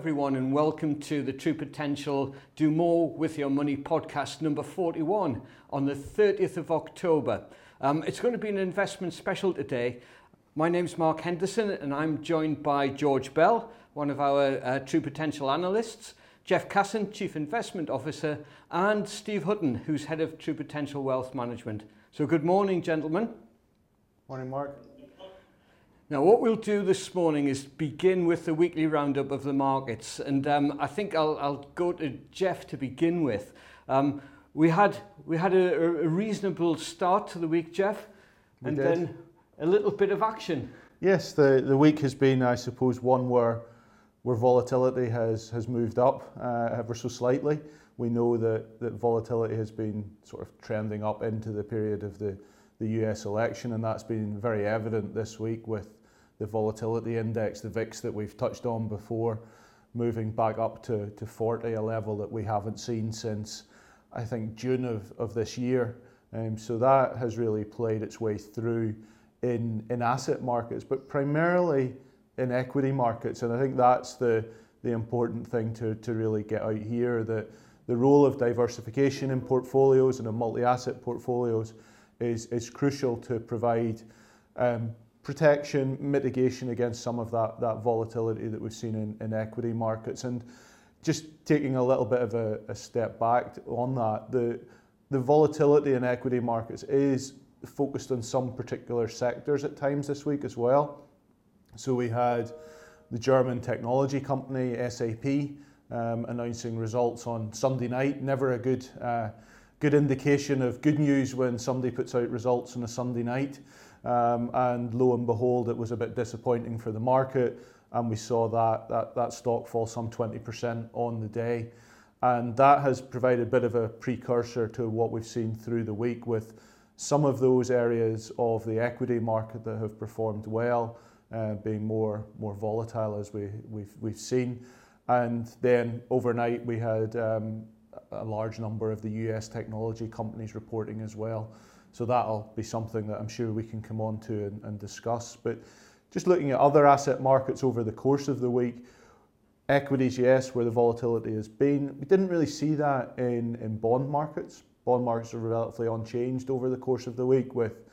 everyone, and welcome to the True Potential Do More with Your Money podcast number 41 on the 30th of October. Um, it's going to be an investment special today. My name's Mark Henderson, and I'm joined by George Bell, one of our uh, True Potential analysts, Jeff Casson, Chief Investment Officer, and Steve Hutton, who's Head of True Potential Wealth Management. So, good morning, gentlemen. Morning, Mark. Now, what we'll do this morning is begin with the weekly roundup of the markets. And um, I think I'll, I'll go to Jeff to begin with. Um, we had, we had a, a reasonable start to the week, Jeff, We and did. then a little bit of action. Yes, the, the week has been, I suppose, one where where volatility has, has moved up uh, ever so slightly. We know that, that volatility has been sort of trending up into the period of the, the US election, and that's been very evident this week with the volatility index, the VIX that we've touched on before, moving back up to, to 40, a level that we haven't seen since I think June of, of this year. Um, so that has really played its way through in, in asset markets, but primarily in equity markets. And I think that's the, the important thing to, to really get out here that the role of diversification in portfolios and in multi asset portfolios is, is crucial to provide um, protection, mitigation against some of that, that volatility that we've seen in, in equity markets. And just taking a little bit of a, a step back on that, the, the volatility in equity markets is focused on some particular sectors at times this week as well. So we had the German technology company SAP um, announcing results on Sunday night. Never a good uh, good indication of good news when somebody puts out results on a Sunday night. Um, and lo and behold, it was a bit disappointing for the market, and we saw that that, that stock fall some 20% on the day. And that has provided a bit of a precursor to what we've seen through the week with some of those areas of the equity market that have performed well uh, being more more volatile as we, we've, we've seen. And then overnight we had um, a large number of the US technology companies reporting as well. So that'll be something that I'm sure we can come on to and, and discuss. But just looking at other asset markets over the course of the week, equities, yes, where the volatility has been. We didn't really see that in, in bond markets. Bond markets are relatively unchanged over the course of the week with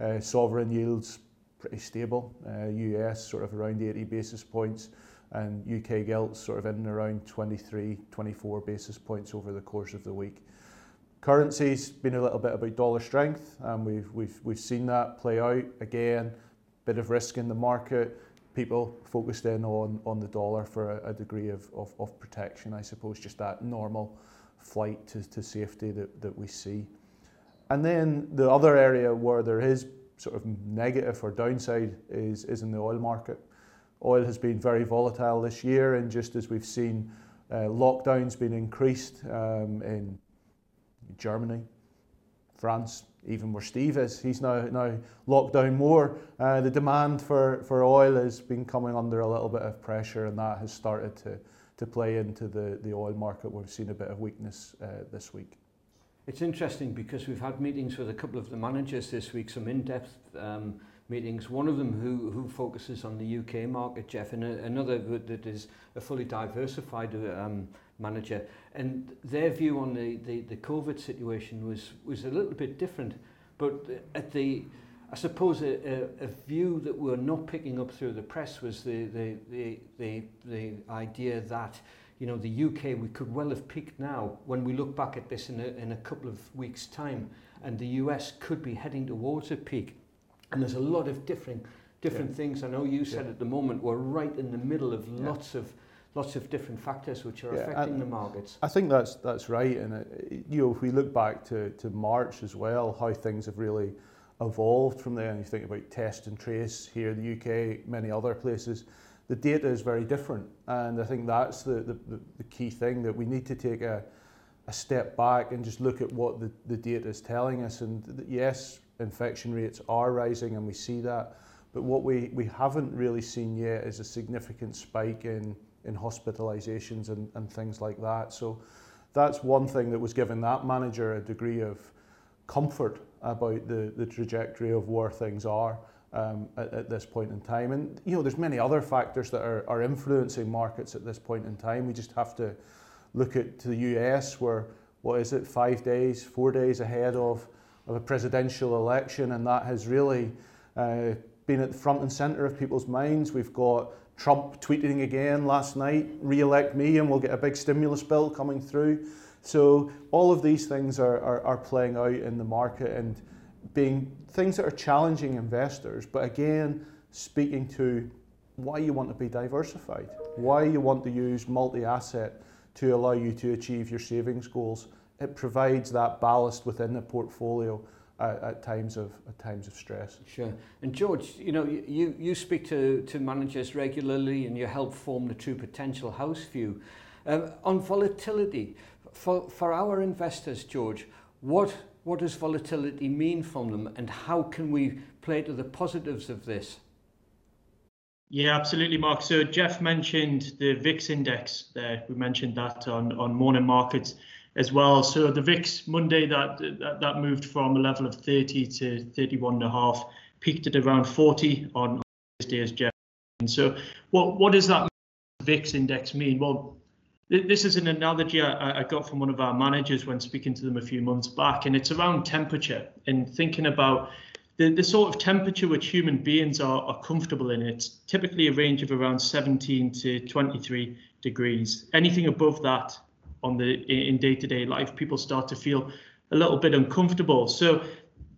uh, sovereign yields pretty stable. Uh, US sort of around 80 basis points and UK gilts sort of in and around 23, 24 basis points over the course of the week. Currencies been a little bit about dollar strength, and we've we've we've seen that play out again. Bit of risk in the market. People focused in on on the dollar for a, a degree of, of, of protection, I suppose, just that normal flight to, to safety that, that we see. And then the other area where there is sort of negative or downside is, is in the oil market. Oil has been very volatile this year, and just as we've seen uh, lockdowns being increased um, in Germany, France, even where Steve is, he's now, now locked down more. Uh, the demand for, for oil has been coming under a little bit of pressure, and that has started to, to play into the, the oil market. We've seen a bit of weakness uh, this week. It's interesting because we've had meetings with a couple of the managers this week, some in-depth um, meetings. One of them who, who focuses on the UK market, Jeff, and a, another that is a fully diversified um, manager. And their view on the, the, the COVID situation was, was a little bit different. But uh, at the, I suppose a, a, a view that we're not picking up through the press was the, the, the, the, the idea that you know, the UK, we could well have peaked now when we look back at this in a, in a couple of weeks' time, and the US could be heading towards a peak. And there's a lot of different, different yeah. things. I know you said yeah. at the moment we're right in the middle of yeah. lots of lots of different factors which are Yeah, affecting the markets. I think that's that's right, and it, you know if we look back to, to March as well, how things have really evolved from there, and you think about test and trace here in the UK, many other places, the data is very different, and I think that's the the, the, the key thing that we need to take a a step back and just look at what the, the data is telling us. And th- yes, infection rates are rising, and we see that. But what we, we haven't really seen yet is a significant spike in, in hospitalizations and, and things like that. So that's one thing that was giving that manager a degree of comfort about the, the trajectory of where things are. um, at, at, this point in time. And you know, there's many other factors that are, are influencing markets at this point in time. We just have to look at to the US, where what is it, five days, four days ahead of, of a presidential election, and that has really uh, been at the front and centre of people's minds. We've got Trump tweeting again last night, re-elect me, and we'll get a big stimulus bill coming through. So all of these things are, are, are playing out in the market and being things that are challenging investors, but again, speaking to why you want to be diversified, why you want to use multi asset to allow you to achieve your savings goals. It provides that ballast within the portfolio. at, at times of at times of stress. Sure. And George, you know, you you speak to to managers regularly, and you help form the true potential house view. Um, on volatility, for for our investors, George, what what does volatility mean from them, and how can we play to the positives of this? Yeah, absolutely, Mark. So Jeff mentioned the VIX index there. We mentioned that on on morning markets. As well. So the VIX Monday that, that, that moved from a level of 30 to 31 and a half, peaked at around 40 on Thursday as Jeff. And so what what does that VIX index mean? Well, this is an analogy I, I, got from one of our managers when speaking to them a few months back, and it's around temperature and thinking about the, the sort of temperature which human beings are, are comfortable in. It's typically a range of around 17 to 23 degrees. Anything above that on the in day-to-day life, people start to feel a little bit uncomfortable. So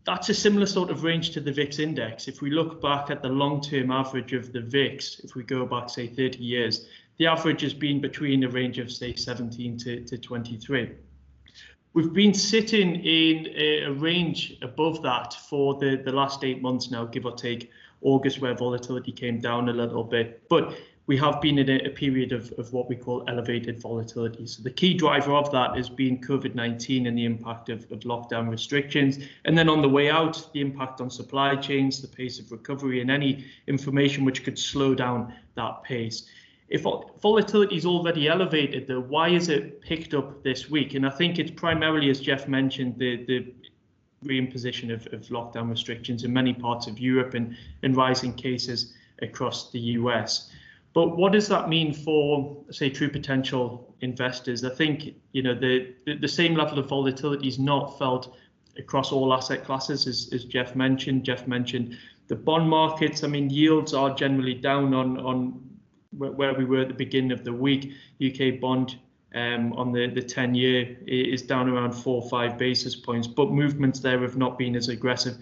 that's a similar sort of range to the VIX index. If we look back at the long-term average of the VIX, if we go back say 30 years, the average has been between a range of say 17 to, to 23. We've been sitting in a, a range above that for the, the last eight months now, give or take August, where volatility came down a little bit. But we have been in a, period of, of what we call elevated volatility. So the key driver of that has been COVID-19 and the impact of, of lockdown restrictions. And then on the way out, the impact on supply chains, the pace of recovery, and any information which could slow down that pace if volatility is already elevated, though, why is it picked up this week? And I think it's primarily, as Jeff mentioned, the the reimposition of, of lockdown restrictions in many parts of Europe and, and rising cases across the US. But what does that mean for, say, true potential investors? I think you know the the, the same level of volatility is not felt across all asset classes, as, as Jeff mentioned. Jeff mentioned the bond markets. I mean, yields are generally down on on where we were at the beginning of the week, UK bond um, on the, the 10 year is down around four or five basis points, but movements there have not been as aggressive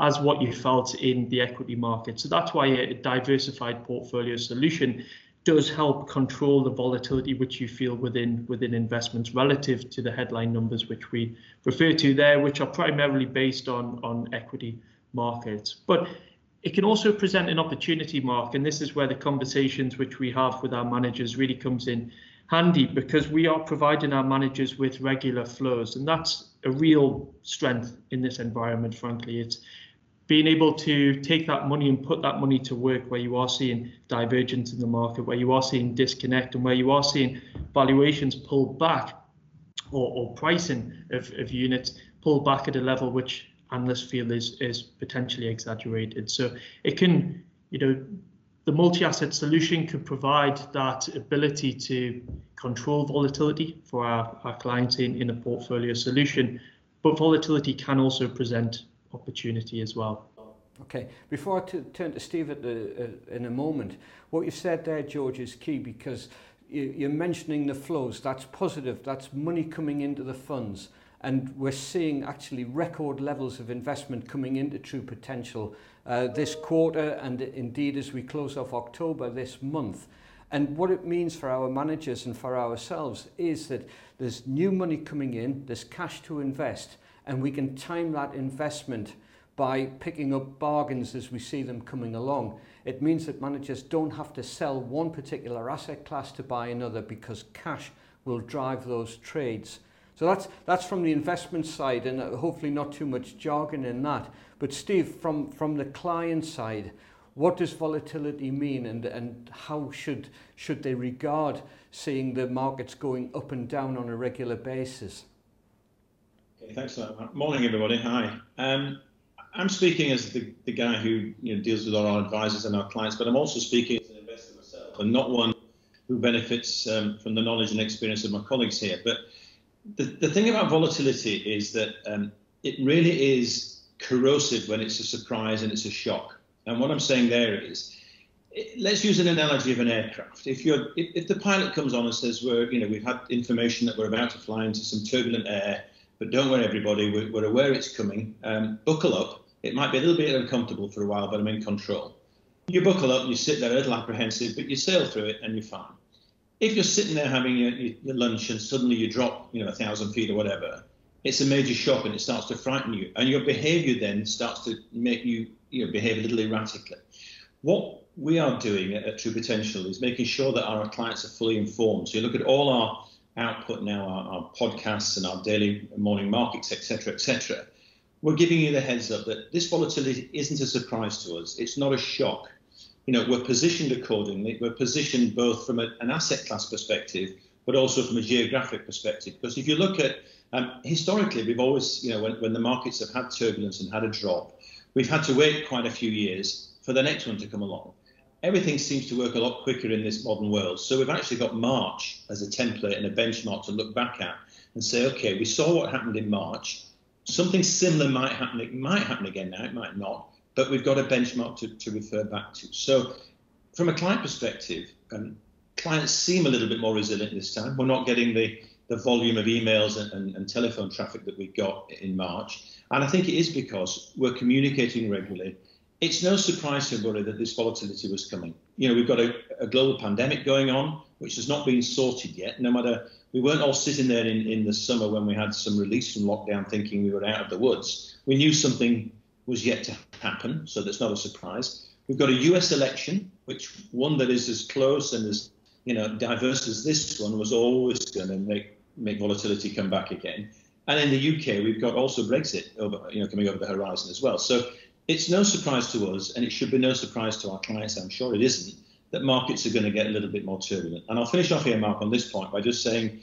as what you felt in the equity market. So that's why a diversified portfolio solution does help control the volatility which you feel within within investments relative to the headline numbers which we refer to there, which are primarily based on on equity markets. But it can also present an opportunity, Mark, and this is where the conversations which we have with our managers really comes in handy because we are providing our managers with regular flows, and that's a real strength in this environment. Frankly, it's being able to take that money and put that money to work where you are seeing divergence in the market, where you are seeing disconnect, and where you are seeing valuations pull back or, or pricing of, of units pull back at a level which analysts feel is is potentially exaggerated. So it can, you know, the multi-asset solution could provide that ability to control volatility for our, our clients in, in a portfolio solution, but volatility can also present opportunity as well. Okay, before I turn to Steve the, uh, in a moment, what you said there, George, is key because you, you're mentioning the flows. That's positive. That's money coming into the funds and we're seeing actually record levels of investment coming into true potential uh, this quarter and indeed as we close off October this month. And what it means for our managers and for ourselves is that there's new money coming in, there's cash to invest, and we can time that investment by picking up bargains as we see them coming along. It means that managers don't have to sell one particular asset class to buy another because cash will drive those trades. So that's, that's from the investment side and uh, hopefully not too much jargon in that. But Steve, from, from the client side, what does volatility mean and, and how should, should they regard seeing the markets going up and down on a regular basis? Okay, thanks for that. Morning, everybody. Hi. Um, I'm speaking as the, the guy who you know, deals with our advisors and our clients, but I'm also speaking as an investor myself and not one who benefits um, from the knowledge and experience of my colleagues here. But the, the thing about volatility is that um, it really is corrosive when it's a surprise and it's a shock. And what I'm saying there is, let's use an analogy of an aircraft. If if, if the pilot comes on and says, "We're, you know, we've had information that we're about to fly into some turbulent air, but don't worry, everybody, we're, we're aware it's coming. Um, buckle up. It might be a little bit uncomfortable for a while, but I'm in control." You buckle up, you sit there a little apprehensive, but you sail through it and you're fine. If you're sitting there having your, your lunch and suddenly you drop, you know, a thousand feet or whatever, it's a major shock and it starts to frighten you, and your behaviour then starts to make you, you know, behave a little erratically. What we are doing at True Potential is making sure that our clients are fully informed. So you look at all our output now, our, our podcasts and our daily morning markets, etc., etc. We're giving you the heads up that this volatility isn't a surprise to us. It's not a shock. You know, we're positioned accordingly. We're positioned both from a, an asset class perspective, but also from a geographic perspective. Because if you look at um, historically, we've always, you know, when, when the markets have had turbulence and had a drop, we've had to wait quite a few years for the next one to come along everything seems to work a lot quicker in this modern world. So we've actually got March as a template and a benchmark to look back at and say, okay, we saw what happened in March. Something similar might happen. It might happen again now. It might not. But we've got a benchmark to, to refer back to. So from a client perspective, um, clients seem a little bit more resilient this time. We're not getting the, the volume of emails and, and, and telephone traffic that we got in March. And I think it is because we're communicating regularly it's no surprise to everybody that this volatility was coming. You know, we've got a, a, global pandemic going on, which has not been sorted yet. No matter, we weren't all sitting there in, in the summer when we had some release from lockdown thinking we were out of the woods. We knew something was yet to happen, so that's not a surprise. We've got a US election, which one that is as close and as you know diverse as this one was always going to make make volatility come back again. And in the UK, we've got also Brexit over, you know, coming over the horizon as well. So it's no surprise to us, and it should be no surprise to our clients, I'm sure it isn't, that markets are going to get a little bit more turbulent. And I'll finish off here, Mark, on this point by just saying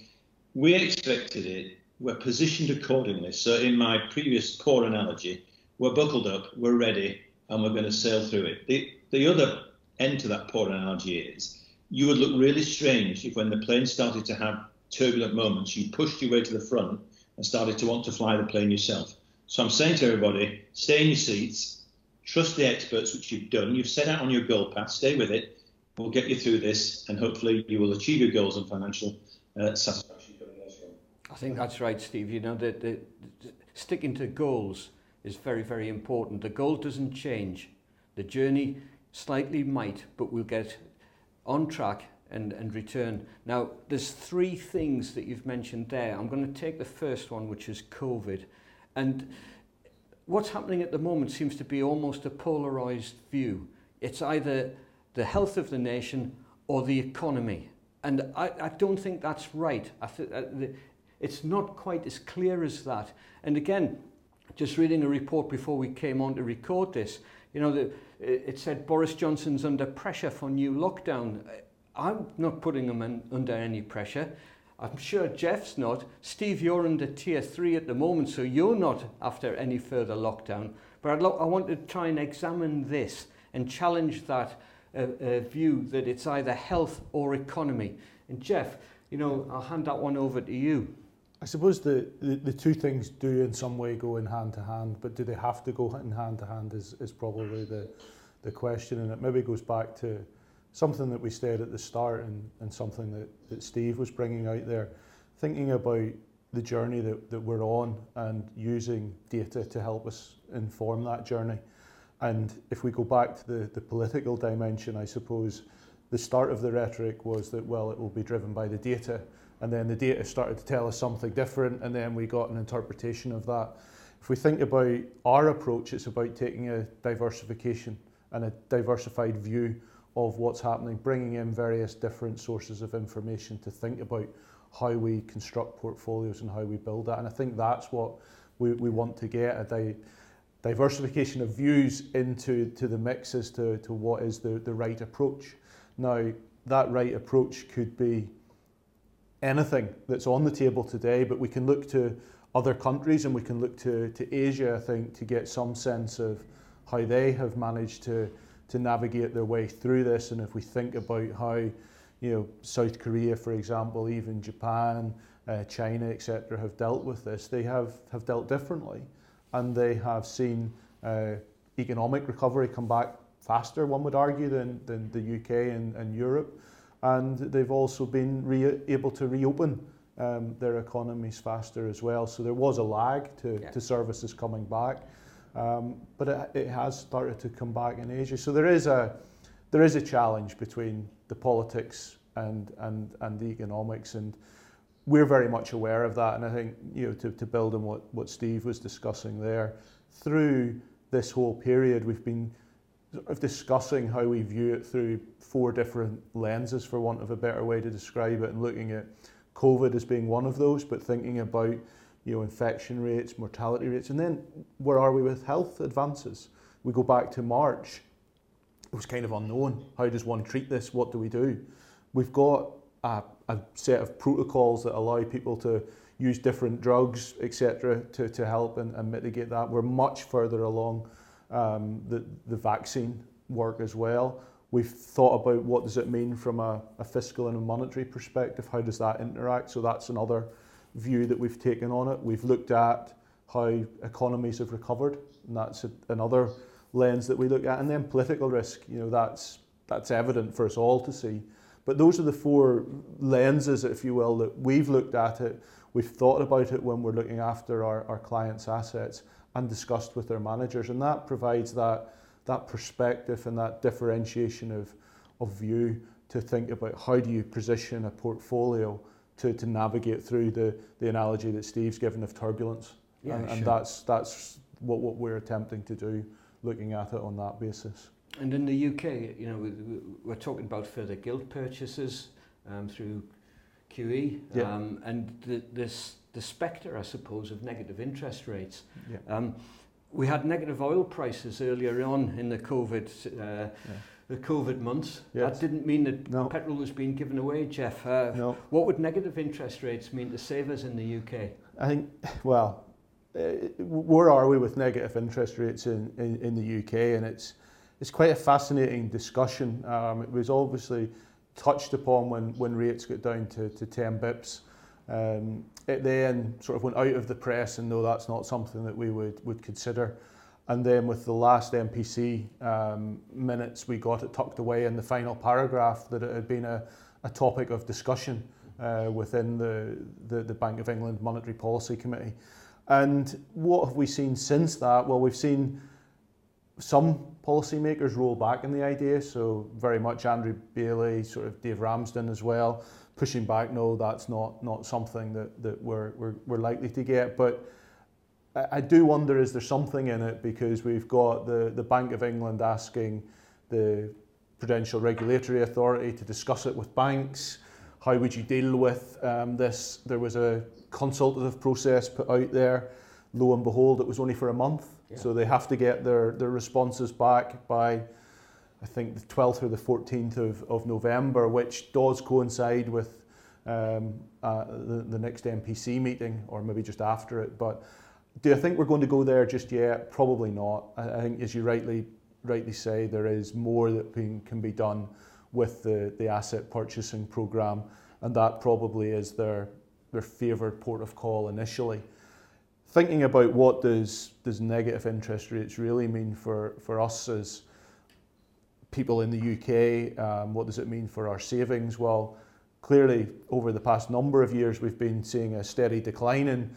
we expected it, we're positioned accordingly. So, in my previous core analogy, we're buckled up, we're ready, and we're going to sail through it. The, the other end to that poor analogy is you would look really strange if when the plane started to have turbulent moments, you pushed your way to the front and started to want to fly the plane yourself. So I'm saying to everybody, stay in your seats, trust the experts, which you've done. You've set out on your goal path, stay with it. We'll get you through this, and hopefully you will achieve your goals and financial uh, satisfaction. I think that's right, Steve. You know, the, the, the, sticking to goals is very, very important. The goal doesn't change. The journey slightly might, but we'll get on track and, and return. Now, there's three things that you've mentioned there. I'm going to take the first one, which is COVID. And what's happening at the moment seems to be almost a polarized view. It's either the health of the nation or the economy. And I, I don't think that's right. I th I, uh, the, it's not quite as clear as that. And again, just reading a report before we came on to record this, you know, the, it said Boris Johnson's under pressure for new lockdown. I'm not putting him in, under any pressure. I'm sure Jeff's not. Steve, you're under tier three at the moment, so you're not after any further lockdown. But lo i want to try and examine this and challenge that uh, uh, view that it's either health or economy. And Jeff, you know, I'll hand that one over to you. I suppose the, the, the two things do in some way go in hand to hand, but do they have to go in hand to hand is, is probably the, the question. And it maybe goes back to something that we said at the start and, and something that, that Steve was bringing out there, thinking about the journey that, that we're on and using data to help us inform that journey. And if we go back to the, the political dimension, I suppose the start of the rhetoric was that, well, it will be driven by the data. And then the data started to tell us something different, and then we got an interpretation of that. If we think about our approach, it's about taking a diversification and a diversified view of what's happening, bringing in various different sources of information to think about how we construct portfolios and how we build that. And I think that's what we, we want to get a di- diversification of views into to the mix as to, to what is the, the right approach. Now, that right approach could be anything that's on the table today, but we can look to other countries, and we can look to, to Asia, I think, to get some sense of how they have managed to, to navigate their way through this. And if we think about how, you know, South Korea, for example, even Japan, uh, China, etc., have dealt with this, they have, have dealt differently. And they have seen uh, economic recovery come back faster, one would argue, than, than the UK and, and Europe. And they've also been re- able to reopen um, their economies faster as well. So there was a lag to, yeah. to services coming back, um, but it, it, has started to come back in Asia. So there is a there is a challenge between the politics and and and the economics, and we're very much aware of that. And I think you know to, to build on what what Steve was discussing there, through this whole period, we've been sort of discussing how we view it through four different lenses, for want of a better way to describe it, and looking at COVID as being one of those, but thinking about you know infection rates, mortality rates, and then where are we with health advances? We go back to March. It was kind of unknown. How does one treat this? What do we do? We've got a, a set of protocols that allow people to use different drugs, etc., to, to help and, and mitigate that. We're much further along um, the, the vaccine work as well. We've thought about what does it mean from a, a, fiscal and a monetary perspective, how does that interact? So that's another view that we've taken on it. We've looked at how economies have recovered, and that's a, another lens that we look at. And then political risk, you know, that's that's evident for us all to see. But those are the four lenses, if you will, that we've looked at it. We've thought about it when we're looking after our, our clients' assets and discussed with their managers, and that provides that that perspective and that differentiation of, of view to think about how do you position a portfolio to, to navigate through the, the analogy that Steve's given of turbulence. Yeah, and, sure. and that's, that's what, what we're attempting to do, looking at it on that basis. And in the UK, you know, we, we're talking about further gilt purchases um, through QE, yeah. um, and the, this, the spectre, I suppose, of negative interest rates. Yeah. Um, we had negative oil prices earlier on in the COVID uh, yeah. the COVID months. Yes. That didn't mean that no. petrol was being given away, Jeff. Uh, no. What would negative interest rates mean to savers in the UK? I think, well, uh, where are we with negative interest rates in, in, in the UK? And it's, it's quite a fascinating discussion. Um, it was obviously touched upon when, when rates got down to, to 10 bips. Um, it then sort of went out of the press and no, that's not something that we would, would consider. And then with the last MPC um, minutes, we got it tucked away in the final paragraph that it had been a, a topic of discussion uh, within the, the, the Bank of England Monetary Policy Committee. And what have we seen since that? Well, we've seen some policymakers roll back in the idea, so very much Andrew Bailey, sort of Dave Ramsden as well, pushing back, no, that's not, not something that, that we're, we're, we're likely to get. But I, do wonder, is there something in it? Because we've got the, the Bank of England asking the Prudential Regulatory Authority to discuss it with banks. How would you deal with um, this? There was a consultative process put out there. Lo and behold, it was only for a month. Yeah. So they have to get their, their responses back by I think the 12th or the 14th of, of November, which does coincide with um, uh, the, the next MPC meeting, or maybe just after it. But do I think we're going to go there just yet? Probably not. I, think, as you rightly rightly say, there is more that being, can be done with the, the asset purchasing program, and that probably is their their favoured port of call initially. Thinking about what does does negative interest rates really mean for, for us as people in the UK. Um, what does it mean for our savings? Well, clearly, over the past number of years, we've been seeing a steady decline in,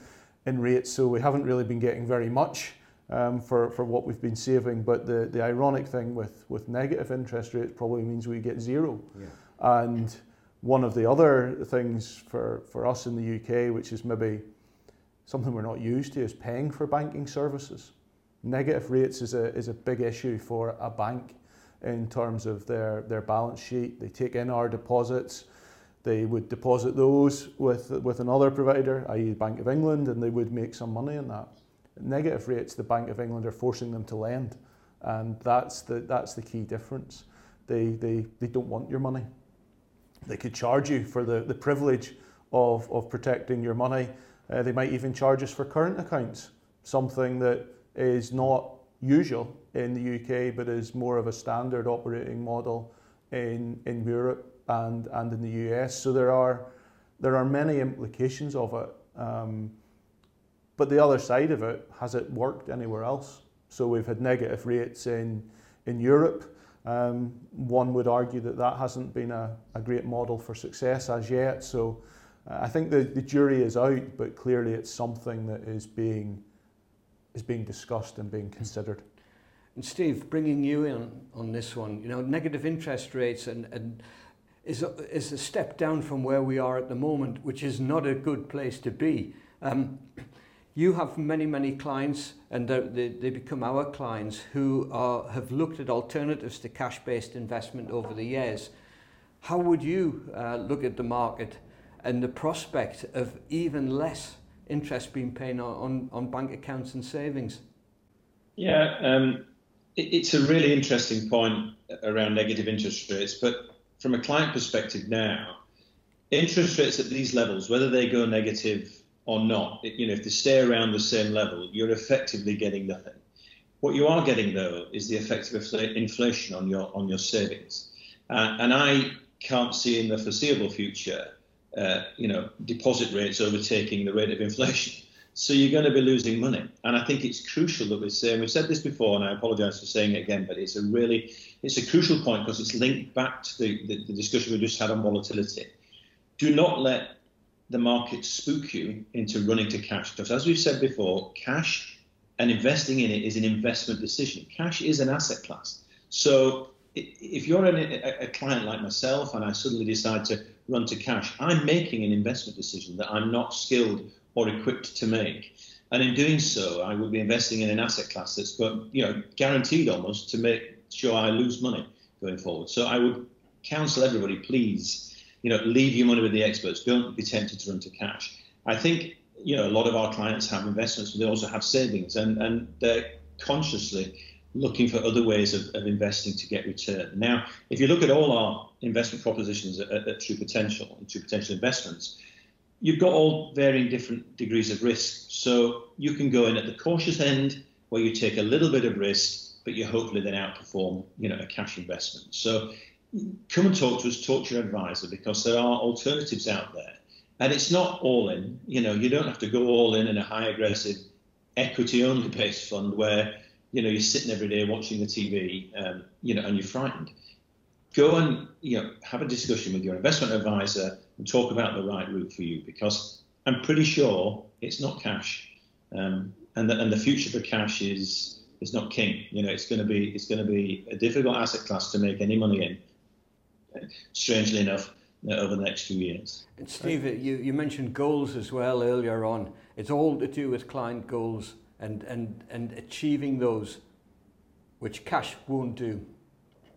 in rates, so we haven't really been getting very much um, for, for what we've been saving. But the, the ironic thing with, with negative interest rates probably means we get zero. Yeah. And one of the other things for, for us in the UK, which is maybe something we're not used to, is paying for banking services. Negative rates is a, is a big issue for a bank in terms of their, their balance sheet. They take in our deposits, they would deposit those with, with another provider, i.e. Bank of England, and they would make some money in that. At negative rates, the Bank of England are forcing them to lend, and that's the, that's the key difference. They, they, they don't want your money. They could charge you for the, the privilege of, of protecting your money, Uh, they might even charge us for current accounts, something that is not usual in the UK but is more of a standard operating model in, in Europe and, and in the US. So there are, there are many implications of it. Um, but the other side of it, has it worked anywhere else? So we've had negative rates in, in Europe. Um, one would argue that that hasn't been a, a great model for success as yet. So uh, I think the, the jury is out, but clearly it's something that is being, is being discussed and being considered. And Steve, bringing you in on this one, you know, negative interest rates and, and is, a, is a step down from where we are at the moment, which is not a good place to be. Um, you have many, many clients, and they, they become our clients, who are, have looked at alternatives to cash-based investment over the years. How would you uh, look at the market and the prospect of even less interest being paid on, on bank accounts and savings? Yeah, um, it, it's a really interesting point around negative interest rates, but from a client perspective now, interest rates at these levels, whether they go negative or not, you know, if they stay around the same level, you're effectively getting nothing. What you are getting though is the effect of inflation on your on your savings, uh, and I can't see in the foreseeable future, uh, you know, deposit rates overtaking the rate of inflation. So you're going to be losing money, and I think it's crucial that we say. And we've said this before, and I apologise for saying it again, but it's a really it's a crucial point because it's linked back to the, the, the discussion we just had on volatility. Do not let the market spook you into running to cash. Because as we've said before, cash and investing in it is an investment decision. Cash is an asset class. So if you're a, a client like myself and I suddenly decide to run to cash, I'm making an investment decision that I'm not skilled or equipped to make. And in doing so, I would be investing in an asset class that's got, you know, guaranteed almost to make sure I lose money going forward. So I would counsel everybody, please you know, leave your money with the experts. Don't be tempted to run to cash. I think you know a lot of our clients have investments, but they also have savings, and and they're consciously looking for other ways of, of investing to get return. Now, if you look at all our investment propositions at, at True Potential and True Potential Investments, you've got all varying different degrees of risk. So you can go in at the cautious end where you take a little bit of risk, but you hopefully then outperform, you know, a cash investment. So come and talk to us, talk to your advisor, because there are alternatives out there. And it's not all in. You know, you don't have to go all in in a high aggressive equity only based fund where you know you're sitting every day watching the TV, um, you know, and you're frightened. Go and you know have a discussion with your investment advisor and talk about the right route for you because I'm pretty sure it's not cash, um, and the, and the future for cash is is not king. You know, it's going to be it's going to be a difficult asset class to make any money in strangely enough, uh, over the next few years. And Steve, you, you mentioned goals as well earlier on. It's all to do with client goals and, and, and achieving those, which cash won't do.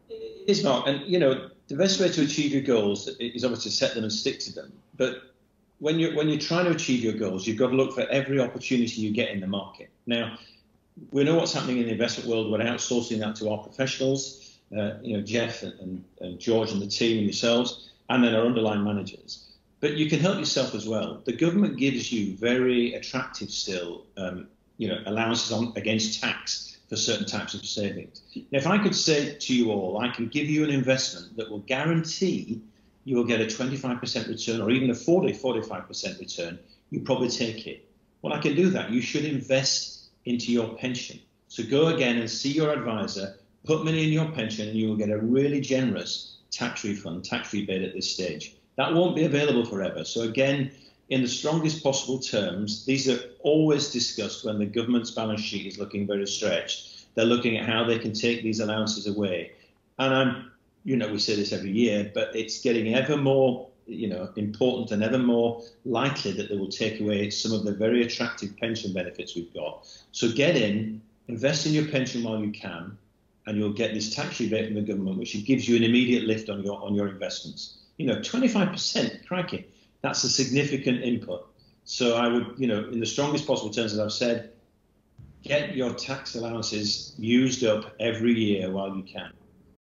It's not. And, you know, the best way to achieve your goals is obviously to set them and stick to them. But when you're, when you're trying to achieve your goals, you've got to look for every opportunity you get in the market. Now, we know what's happening in the investment world. We're outsourcing that to our professionals uh, you know, Jeff and, and, George and the team and yourselves, and then our underlying managers. But you can help yourself as well. The government gives you very attractive still, um, you know, allowances on against tax for certain types of savings. Now, if I could say to you all, I can give you an investment that will guarantee you will get a 25% return or even a 40, 45% return, you probably take it. Well, I can do that. You should invest into your pension. So go again and see your advisor put money in your pension and you will get a really generous tax refund, tax rebate at this stage. That won't be available forever. So again, in the strongest possible terms, these are always discussed when the government's balance sheet is looking very stretched. They're looking at how they can take these allowances away. And I'm, you know, we say this every year, but it's getting ever more, you know, important and ever more likely that they will take away some of the very attractive pension benefits we've got. So get in, invest in your pension while you can, and you'll get this tax rebate from the government, which gives you an immediate lift on your on your investments. You know, 25%, crikey, that's a significant input. So I would, you know, in the strongest possible terms, as I've said, get your tax allowances used up every year while you can.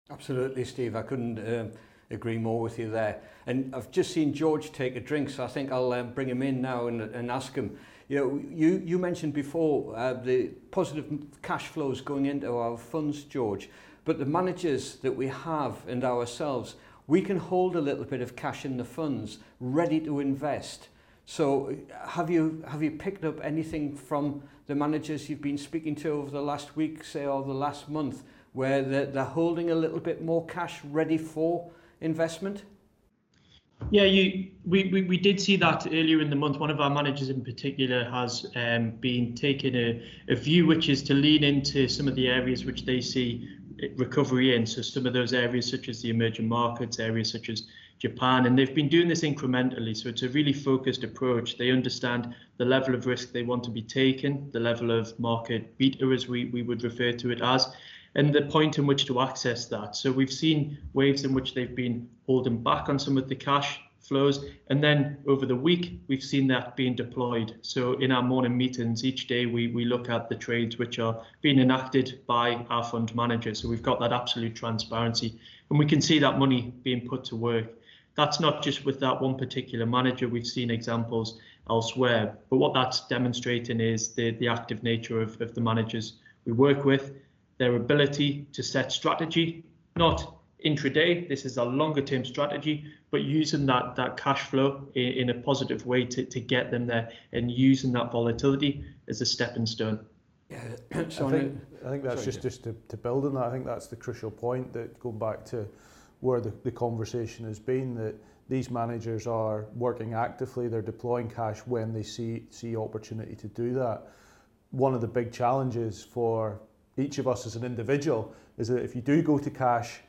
Absolutely, Steve. I couldn't uh, agree more with you there. And I've just seen George take a drink, so I think I'll um, bring him in now and, and ask him. You know, you, you mentioned before uh, the positive cash flows going into our funds, George, but the managers that we have and ourselves, we can hold a little bit of cash in the funds ready to invest. So have you have you picked up anything from the managers you've been speaking to over the last week, say, or the last month, where they're, they're holding a little bit more cash ready for investment? Yeah, you, we, we, we did see that earlier in the month. One of our managers in particular has um, been taking a, a view which is to lean into some of the areas which they see recovery in. So some of those areas such as the emerging markets, areas such as Japan, and they've been doing this incrementally. So it's a really focused approach. They understand the level of risk they want to be taken, the level of market beta as we, we would refer to it as, and the point in which to access that. So we've seen waves in which they've been holding back on some of the cash flows. And then over the week, we've seen that being deployed. So in our morning meetings, each day we, we look at the trades which are being enacted by our fund manager. So we've got that absolute transparency and we can see that money being put to work. That's not just with that one particular manager. We've seen examples elsewhere. But what that's demonstrating is the, the active nature of, of the managers we work with their ability to set strategy, not intraday. This is a longer term strategy, but using that that cash flow in, in, a positive way to, to get them there and using that volatility as a stepping stone. Yeah, so I think, I think that's sorry, just, just to, to build on that. I think that's the crucial point that going back to where the, the conversation has been that these managers are working actively, they're deploying cash when they see see opportunity to do that. One of the big challenges for each of us as an individual is that if you do go to cash,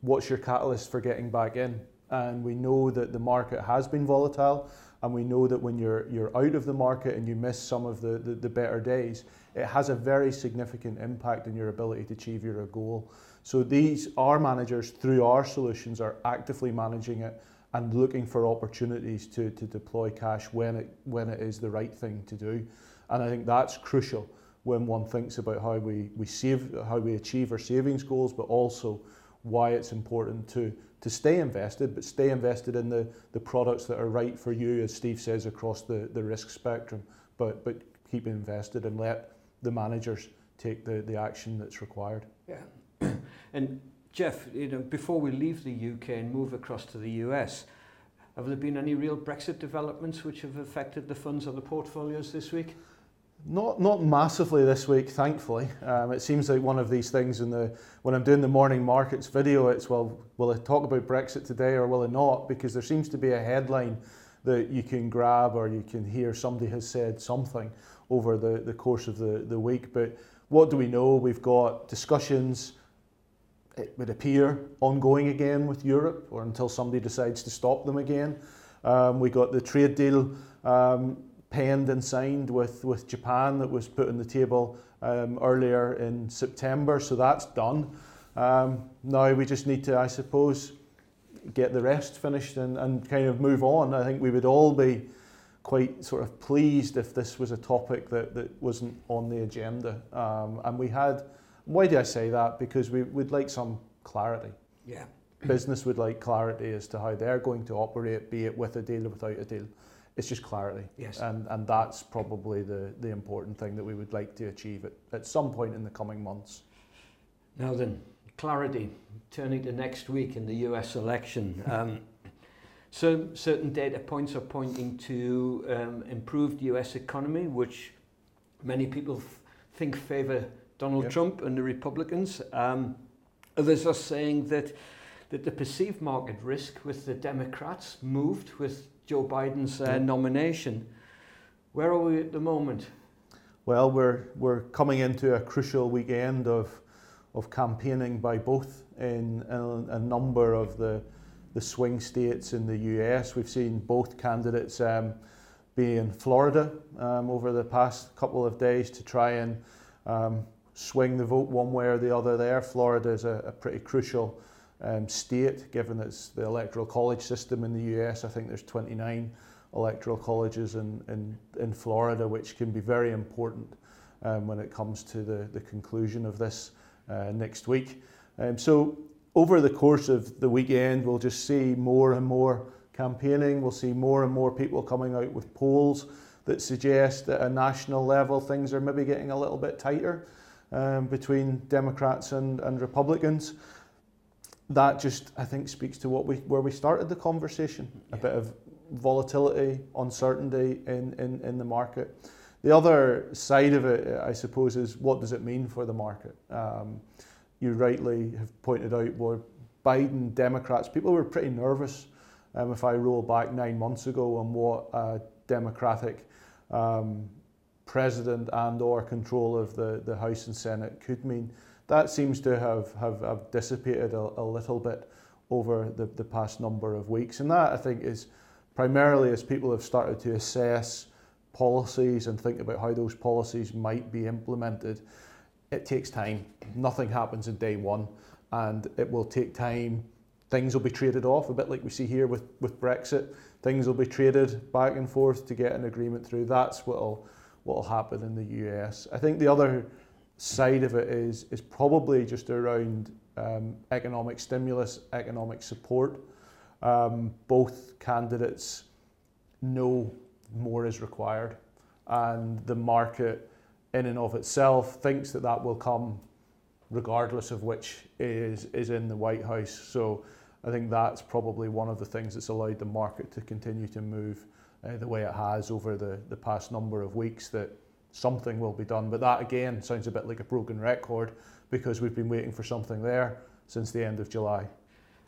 what's your catalyst for getting back in? And we know that the market has been volatile, and we know that when you're you're out of the market and you miss some of the, the, the better days, it has a very significant impact on your ability to achieve your goal. So these our managers through our solutions are actively managing it and looking for opportunities to, to deploy cash when it when it is the right thing to do. And I think that's crucial when one thinks about how we, we save, how we achieve our savings goals, but also why it's important to, to stay invested, but stay invested in the, the products that are right for you, as Steve says, across the, the risk spectrum, but, but keep invested and let the managers take the, the action that's required. Yeah. and Jeff, you know, before we leave the UK and move across to the US, have there been any real Brexit developments which have affected the funds or the portfolios this week? Not not massively this week, thankfully. Um, it seems like one of these things in the when I'm doing the morning markets video, it's well, will I talk about Brexit today or will I not? Because there seems to be a headline that you can grab or you can hear somebody has said something over the, the course of the, the week. But what do we know? We've got discussions, it would appear, ongoing again with Europe or until somebody decides to stop them again. Um, we got the trade deal um, penned and signed with, with Japan that was put on the table um, earlier in September, so that's done. Um, now we just need to, I suppose, get the rest finished and, and kind of move on. I think we would all be quite sort of pleased if this was a topic that, that wasn't on the agenda. Um, and we had, why do I say that? Because we would like some clarity. Yeah. Business would like clarity as to how they're going to operate, be it with a deal or without a deal it's just clarity. Yes. And, and that's probably the, the important thing that we would like to achieve at, at some point in the coming months. Now then, clarity. Turning to next week in the US election. Um, so certain data points are pointing to um, improved US economy, which many people f- think favour Donald yep. Trump and the Republicans. Um, others are saying that that the perceived market risk with the Democrats moved with Joe Biden's uh, nomination. Where are we at the moment? Well, we're, we're coming into a crucial weekend of, of campaigning by both in, in a number of the, the swing states in the US. We've seen both candidates um, be in Florida um, over the past couple of days to try and um, swing the vote one way or the other there. Florida is a, a pretty crucial um, state, given it's the electoral college system in the US. I think there's 29 electoral colleges in, in, in Florida, which can be very important um, when it comes to the, the conclusion of this uh, next week. Um, so over the course of the weekend, we'll just see more and more campaigning. We'll see more and more people coming out with polls that suggest at a national level things are maybe getting a little bit tighter um, between Democrats and, and Republicans. That just, I think, speaks to what we where we started the conversation. Yeah. A bit of volatility, uncertainty in, in, in the market. The other side of it, I suppose, is what does it mean for the market? Um, you rightly have pointed out where Biden, Democrats, people were pretty nervous um, if I roll back nine months ago on what a Democratic um, president and or control of the, the House and Senate could mean. That seems to have, have, have dissipated a, a little bit over the, the past number of weeks. And that, I think, is primarily as people have started to assess policies and think about how those policies might be implemented it takes time. Nothing happens in day one, and it will take time. Things will be traded off, a bit like we see here with, with Brexit. Things will be traded back and forth to get an agreement through. That's what'll what'll happen in the US. I think the other side of it is is probably just around um, economic stimulus, economic support. Um, both candidates know more is required, and the market in and of itself thinks that that will come regardless of which is is in the White House. So I think that's probably one of the things that's allowed the market to continue to move uh, the way it has over the, the past number of weeks that something will be done. But that again sounds a bit like a broken record because we've been waiting for something there since the end of July.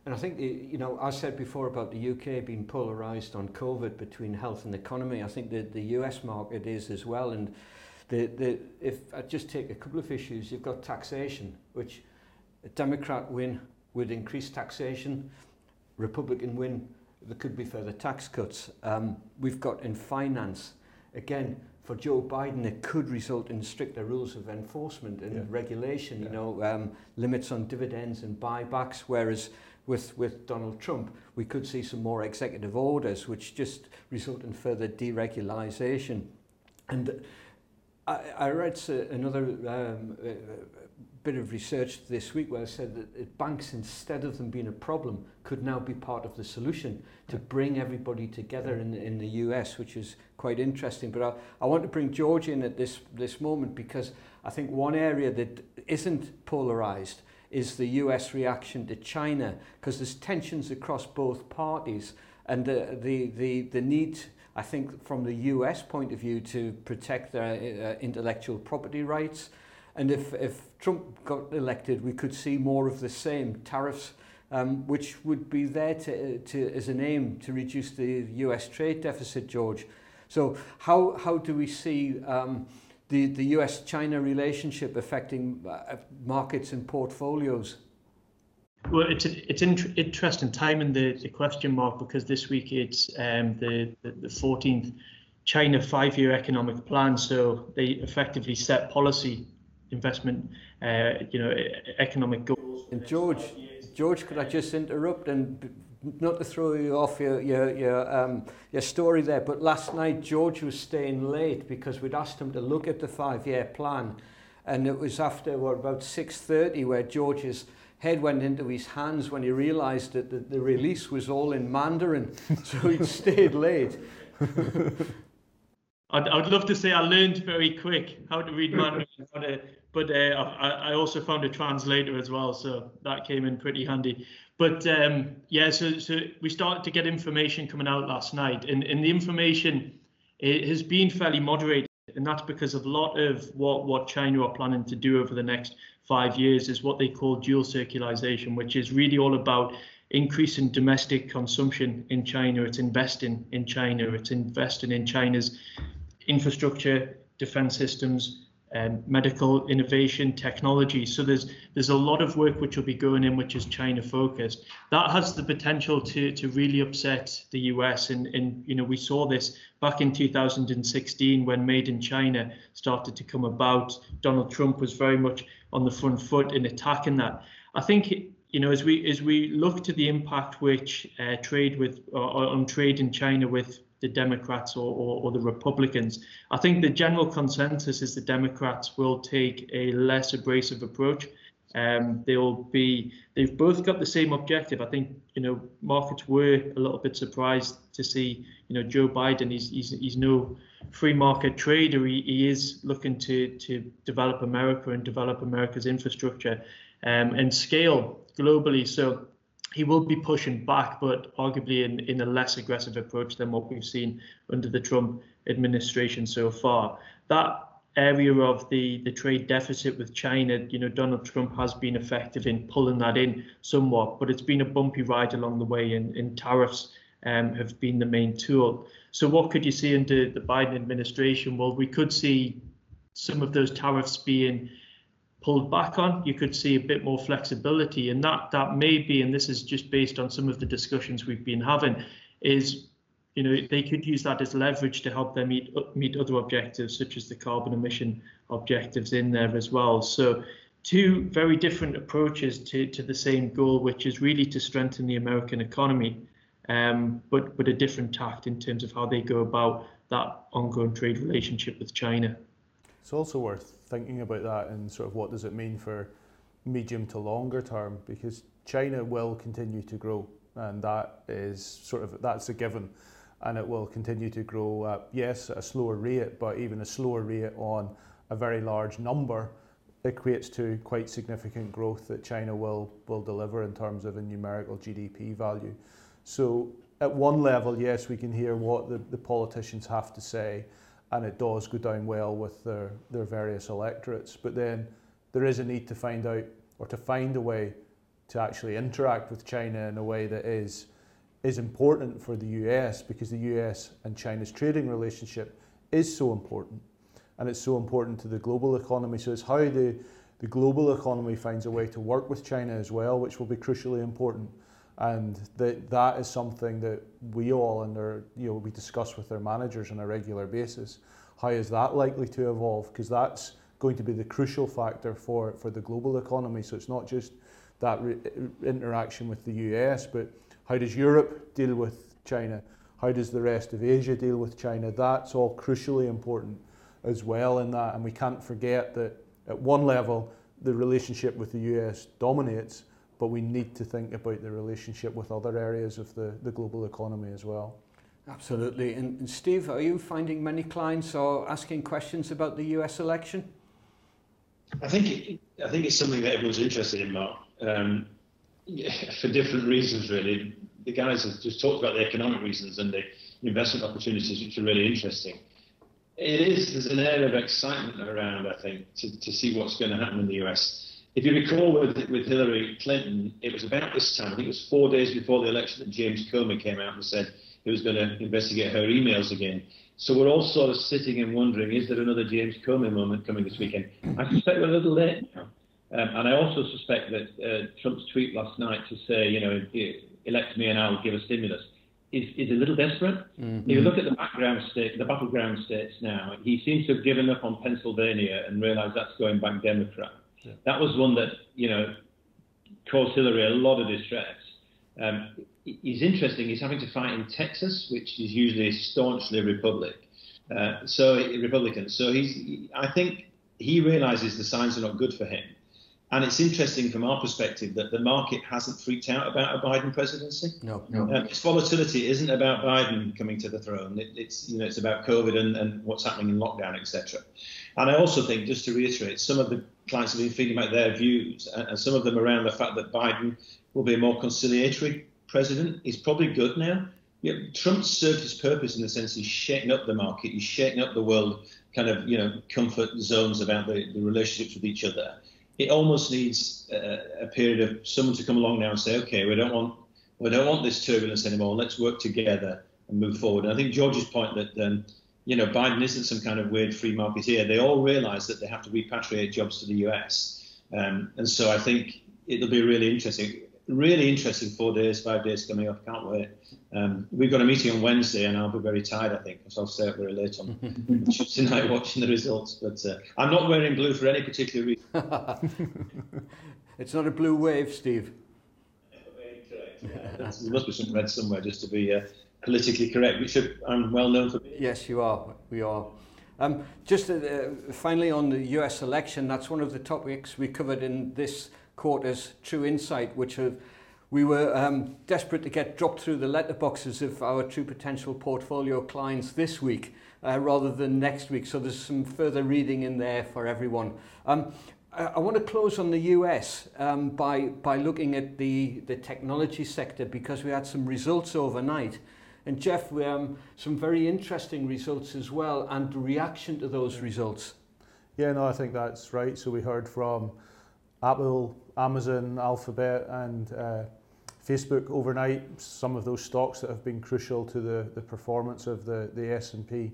And I think, you know, I said before about the UK being polarised on COVID between health and economy. I think that the US market is as well. And the, the, if I just take a couple of issues, you've got taxation, which a Democrat win would increase taxation, Republican win, there could be further tax cuts. Um, we've got in finance, again, for Joe Biden, it could result in stricter rules of enforcement and yeah. regulation, yeah. you know, um, limits on dividends and buybacks, whereas with, with Donald Trump, we could see some more executive orders which just result in further deregulation. And I, I read uh, another um, uh, uh, bit of research this week where I said that banks, instead of them being a problem, could now be part of the solution to bring everybody together in, in the US, which is quite interesting. But I, I want to bring George in at this, this moment because I think one area that isn't polarized is the US reaction to China because there's tensions across both parties and the, the, the, the need I think from the US point of view to protect their uh, uh, intellectual property rights. And if, if Trump got elected, we could see more of the same tariffs, um, which would be there to, to, as an aim to reduce the US trade deficit, George. So how, how do we see um, the, the US-China relationship affecting uh, markets and portfolios? Well, it's a, it's in, interesting time in the, the question mark because this week it's um, the, the, the 14th China five-year economic plan. So they effectively set policy, investment, uh, you know, economic goals. And George, George, could I just interrupt and not to throw you off your your your, um, your story there, but last night George was staying late because we'd asked him to look at the five-year plan, and it was after what about 6:30 where George's head went into his hands when he realized that the, the release was all in Mandarin, so he stayed late. I'd, I'd love to say I learned very quick how to read Mandarin, but, uh, but uh, I, I also found a translator as well, so that came in pretty handy. But um, yeah, so, so we started to get information coming out last night, and, and the information has been fairly moderated, and that's because of a lot of what, what China are planning to do over the next five years is what they call dual circularization, which is really all about increasing domestic consumption in China. It's investing in China. It's investing in China's infrastructure, defense systems, um, medical innovation, technology. So there's there's a lot of work which will be going in, which is China focused. That has the potential to to really upset the US. And and you know we saw this back in 2016 when Made in China started to come about. Donald Trump was very much on the front foot in attacking that. I think you know as we as we look to the impact which uh, trade with on trade in China with the Democrats or, or, or, the Republicans. I think the general consensus is the Democrats will take a less abrasive approach Um, they'll be they've both got the same objective. I think you know markets were a little bit surprised to see you know Joe Biden. He's he's, he's no free market trader. He, he is looking to to develop America and develop America's infrastructure um, and scale globally. So he will be pushing back, but arguably in, in a less aggressive approach than what we've seen under the Trump administration so far. That area of the, the trade deficit with China, you know, Donald Trump has been effective in pulling that in somewhat, but it's been a bumpy ride along the way, and, and tariffs um, have been the main tool. So, what could you see under the Biden administration? Well, we could see some of those tariffs being pulled back on. You could see a bit more flexibility, and that that may be, and this is just based on some of the discussions we've been having, is you know they could use that as leverage to help them meet meet other objectives such as the carbon emission objectives in there as well. So two very different approaches to, to the same goal, which is really to strengthen the American economy, um, but but a different tact in terms of how they go about that ongoing trade relationship with China. It's also worth thinking about that and sort of what does it mean for medium to longer term because China will continue to grow and that is sort of that's a given. And it will continue to grow uh, yes at a slower rate but even a slower rate on a very large number equates to quite significant growth that China will will deliver in terms of a numerical GDP value. So at one level yes we can hear what the, the politicians have to say and it does go down well with their, their various electorates. But then there is a need to find out or to find a way to actually interact with China in a way that is is important for the US because the US and China's trading relationship is so important and it's so important to the global economy. So it's how the, the global economy finds a way to work with China as well, which will be crucially important and that that is something that we all and our, you know we discuss with our managers on a regular basis. How is that likely to evolve? Because that's going to be the crucial factor for for the global economy. So it's not just that re- interaction with the US, but how does Europe deal with China? How does the rest of Asia deal with China? That's all crucially important as well in that, and we can't forget that at one level the relationship with the US dominates but we need to think about the relationship with other areas of the, the global economy as well. Absolutely. And, Steve, are you finding many clients are asking questions about the US election? I think it, I think it's something that everyone's interested in, Mark, um, for different reasons, really. The guys have just talked about the economic reasons and the investment opportunities, which are really interesting. It is, there's an air of excitement around, I think, to, to see what's going to happen in the US if you recall with, with Hillary Clinton, it was about this time, I think it was four days before the election that James Comey came out and said he was going to investigate her emails again. So we're all sort of sitting and wondering, is there another James Comey moment coming this weekend? I suspect we're a little late now. Um, and I also suspect that uh, Trump's tweet last night to say, you know, elect me and I'll give a stimulus is, is a little desperate. Mm-hmm. If you look at the background state, the battleground states now, he seems to have given up on Pennsylvania and realised that's going back Democrat. Yeah. That was one that you know caused Hillary a lot of distress. Um, he's interesting. He's having to fight in Texas, which is usually staunchly Republic. Uh, so Republican. So he's. I think he realizes the signs are not good for him. And it's interesting from our perspective that the market hasn't freaked out about a Biden presidency. No, no. Uh, its volatility isn't about Biden coming to the throne. It, it's you know it's about COVID and, and what's happening in lockdown, etc. And I also think, just to reiterate, some of the clients have been feeding back their views, and some of them around the fact that Biden will be a more conciliatory president is probably good now. Know, Trump's served his purpose in the sense he's shaking up the market, he's shaking up the world kind of you know comfort zones about the, the relationships with each other. It almost needs a, a period of someone to come along now and say, okay, we don't want we don't want this turbulence anymore. Let's work together and move forward. And I think George's point that um, you know, Biden isn't some kind of weird free marketeer. They all realize that they have to repatriate jobs to the US. Um, and so I think it'll be really interesting, really interesting four days, five days coming up. Can't wait. Um, we've got a meeting on Wednesday, and I'll be very tired, I think, because I'll stay up very late on Tuesday night watching the results. But uh, I'm not wearing blue for any particular reason. it's not a blue wave, Steve. Yeah, there must be some red somewhere just to be uh, politically correct, which I'm well known for. Yes, you are. We are. Um, just uh, finally on the US election, that's one of the topics we covered in this quarter's true insight, which have, we were um, desperate to get dropped through the letterboxes of our true potential portfolio clients this week uh, rather than next week. So there's some further reading in there for everyone. Um, I, I want to close on the US um, by, by looking at the, the technology sector because we had some results overnight. And Jeff, um, some very interesting results as well and the reaction to those results. Yeah, no, I think that's right. So we heard from Apple, Amazon, Alphabet, and uh, Facebook overnight. Some of those stocks that have been crucial to the, the performance of the, the S&P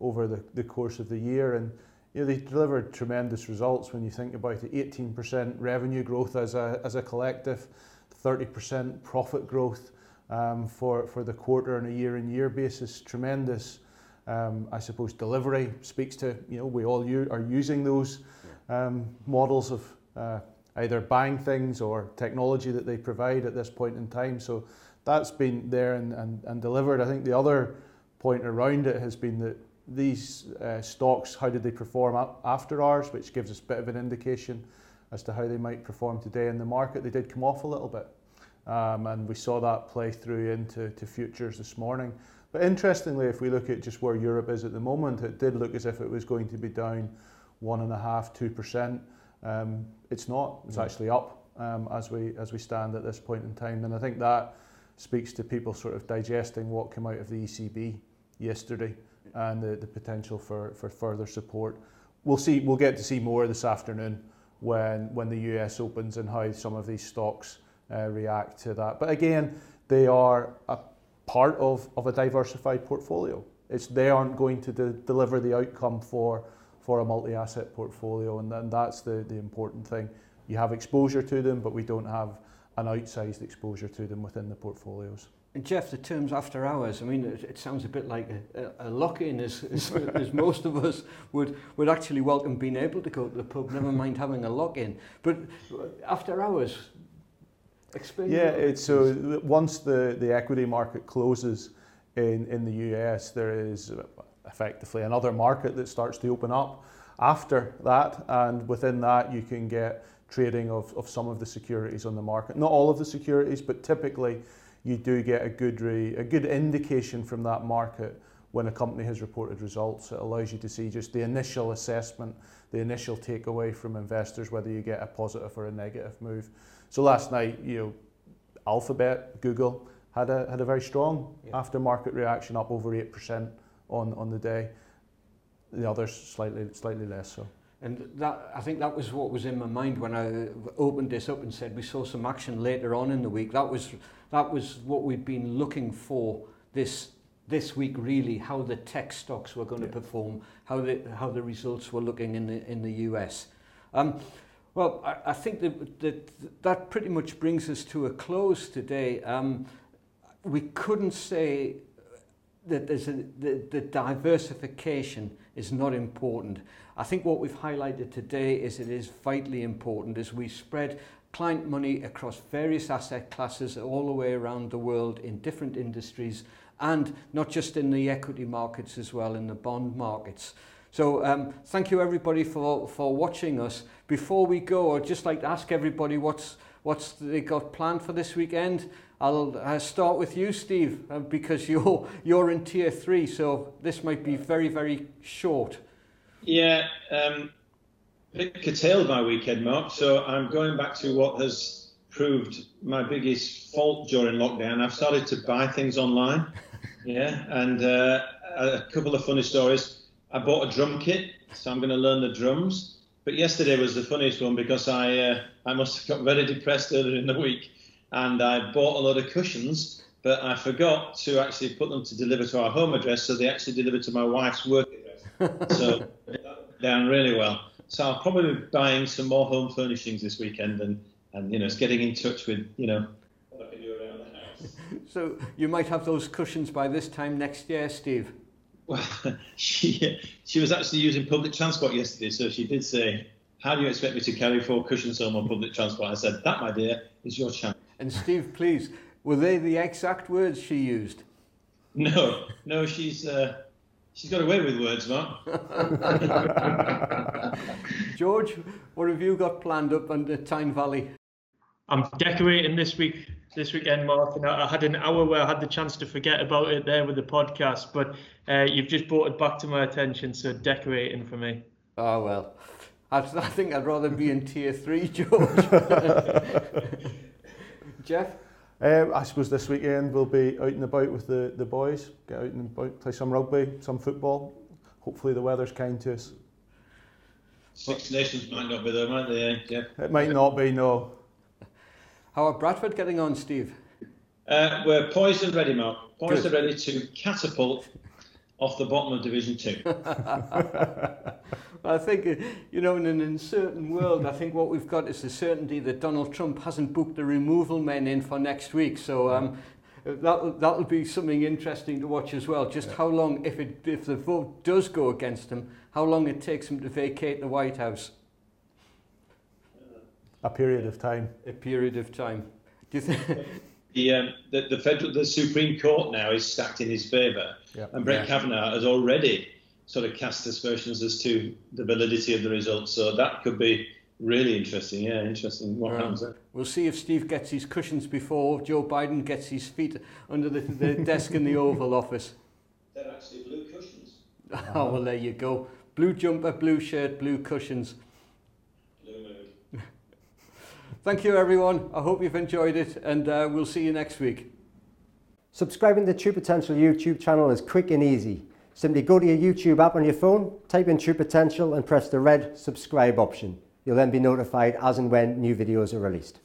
over the, the course of the year. And you know, they delivered tremendous results when you think about it. 18% revenue growth as a, as a collective, 30% profit growth um, for, for the quarter on a year in year basis. Tremendous, um, I suppose, delivery speaks to, you know, we all u- are using those um, models of uh, either buying things or technology that they provide at this point in time. So that's been there and, and, and delivered. I think the other point around it has been that these uh, stocks, how did they perform after hours, which gives us a bit of an indication as to how they might perform today in the market. They did come off a little bit, um, and we saw that play through into to futures this morning. But interestingly, if we look at just where Europe is at the moment, it did look as if it was going to be down one and a half, two percent. Um, it's not. It's mm. actually up um, as we as we stand at this point in time, and I think that speaks to people sort of digesting what came out of the ECB yesterday and the, the potential for, for further support. We'll see. We'll get to see more this afternoon when when the US opens and how some of these stocks uh, react to that. But again, they are a part of, of a diversified portfolio. It's they aren't going to de- deliver the outcome for for a multi-asset portfolio, and, and that's the, the important thing. You have exposure to them, but we don't have an outsized exposure to them within the portfolios. And Jeff, the terms after hours, I mean, it, it sounds a bit like a, a, a lock-in, as, as, as most of us would, would actually welcome being able to go to the pub, never mind having a lock-in. But after hours, explain. Yeah, it's, so once the, the equity market closes in, in the US, there is effectively another market that starts to open up after that, and within that you can get trading of, of some of the securities on the market. Not all of the securities, but typically you do get a good, re, a good indication from that market when a company has reported results. It allows you to see just the initial assessment, the initial takeaway from investors, whether you get a positive or a negative move. So last night, you know, Alphabet, Google had a had a very strong yeah. aftermarket reaction, up over eight percent on on the day. The others slightly slightly less so. And that, I think that was what was in my mind when I opened this up and said we saw some action later on in the week. That was, that was what we'd been looking for this, this week, really, how the tech stocks were going yeah. to perform, how the, how the results were looking in the, in the US. Um, Well, I, I think that, that that pretty much brings us to a close today. Um, we couldn't say that there's a, the, the diversification is not important. I think what we've highlighted today is it is vitally important as we spread client money across various asset classes all the way around the world in different industries and not just in the equity markets as well in the bond markets. So um, thank you everybody for, for watching us. Before we go, I'd just like to ask everybody what's, what's they got planned for this weekend. I'll uh, start with you, Steve, uh, because you're, you're in tier three, so this might be very, very short. Yeah, um, bit curtailed my weekend, Mark. So I'm going back to what has proved my biggest fault during lockdown. I've started to buy things online. Yeah, and uh, a couple of funny stories. I bought a drum kit, so I'm going to learn the drums. But yesterday was the funniest one because I uh, I must have got very depressed earlier in the week, and I bought a lot of cushions, but I forgot to actually put them to deliver to our home address, so they actually delivered to my wife's work address. so down really well. So I'll probably be buying some more home furnishings this weekend and, and you know, it's getting in touch with, you know. So you might have those cushions by this time next year, Steve. Well, she, she was actually using public transport yesterday, so she did say, how do you expect me to carry four cushions home on public transport? I said, that, my dear, is your chance. And Steve, please, were they the exact words she used? No, no, she's uh, She's got away with words, Mark. George, what have you got planned up under Tyne Valley? I'm decorating this week, this weekend, Mark, and I, I had an hour where I had the chance to forget about it there with the podcast, but uh, you've just brought it back to my attention. So decorating for me. Oh well, I, I think I'd rather be in tier three, George. Jeff. Um, I suppose this weekend we'll be out and about with the, the boys, get out and about, play some rugby, some football. Hopefully the weather's kind to us. Six Nations might not be there, might they, eh, Jeff? It might not be, no. How are Bradford getting on, Steve? Uh, we're poised and ready, Mark. Poised Good. and ready to catapult off the bottom of Division 2. I think, you know, in an uncertain world, I think what we've got is the certainty that Donald Trump hasn't booked the removal men in for next week. So um, that that'll be something interesting to watch as well. Just yeah. how long, if it if the vote does go against him, how long it takes him to vacate the White House. A period of time. A period of time. Do you think? The, um, the, the federal, the Supreme Court now is stacked in his favour, Yeah. and Brett Yeah. Kavanaugh has already sort of cast aspersions as to the validity of the results. So that could be really interesting. Yeah, interesting. What Yeah. happens there? We'll see if Steve gets his cushions before Joe Biden gets his feet under the, the desk in the Oval Office. They're actually blue cushions. Oh, well, there you go. Blue jumper, blue shirt, blue cushions. Thank you, everyone. I hope you've enjoyed it, and uh, we'll see you next week. Subscribing to True Potential YouTube channel is quick and easy. Simply go to your YouTube app on your phone, type in True Potential and press the red subscribe option. You'll then be notified as and when new videos are released.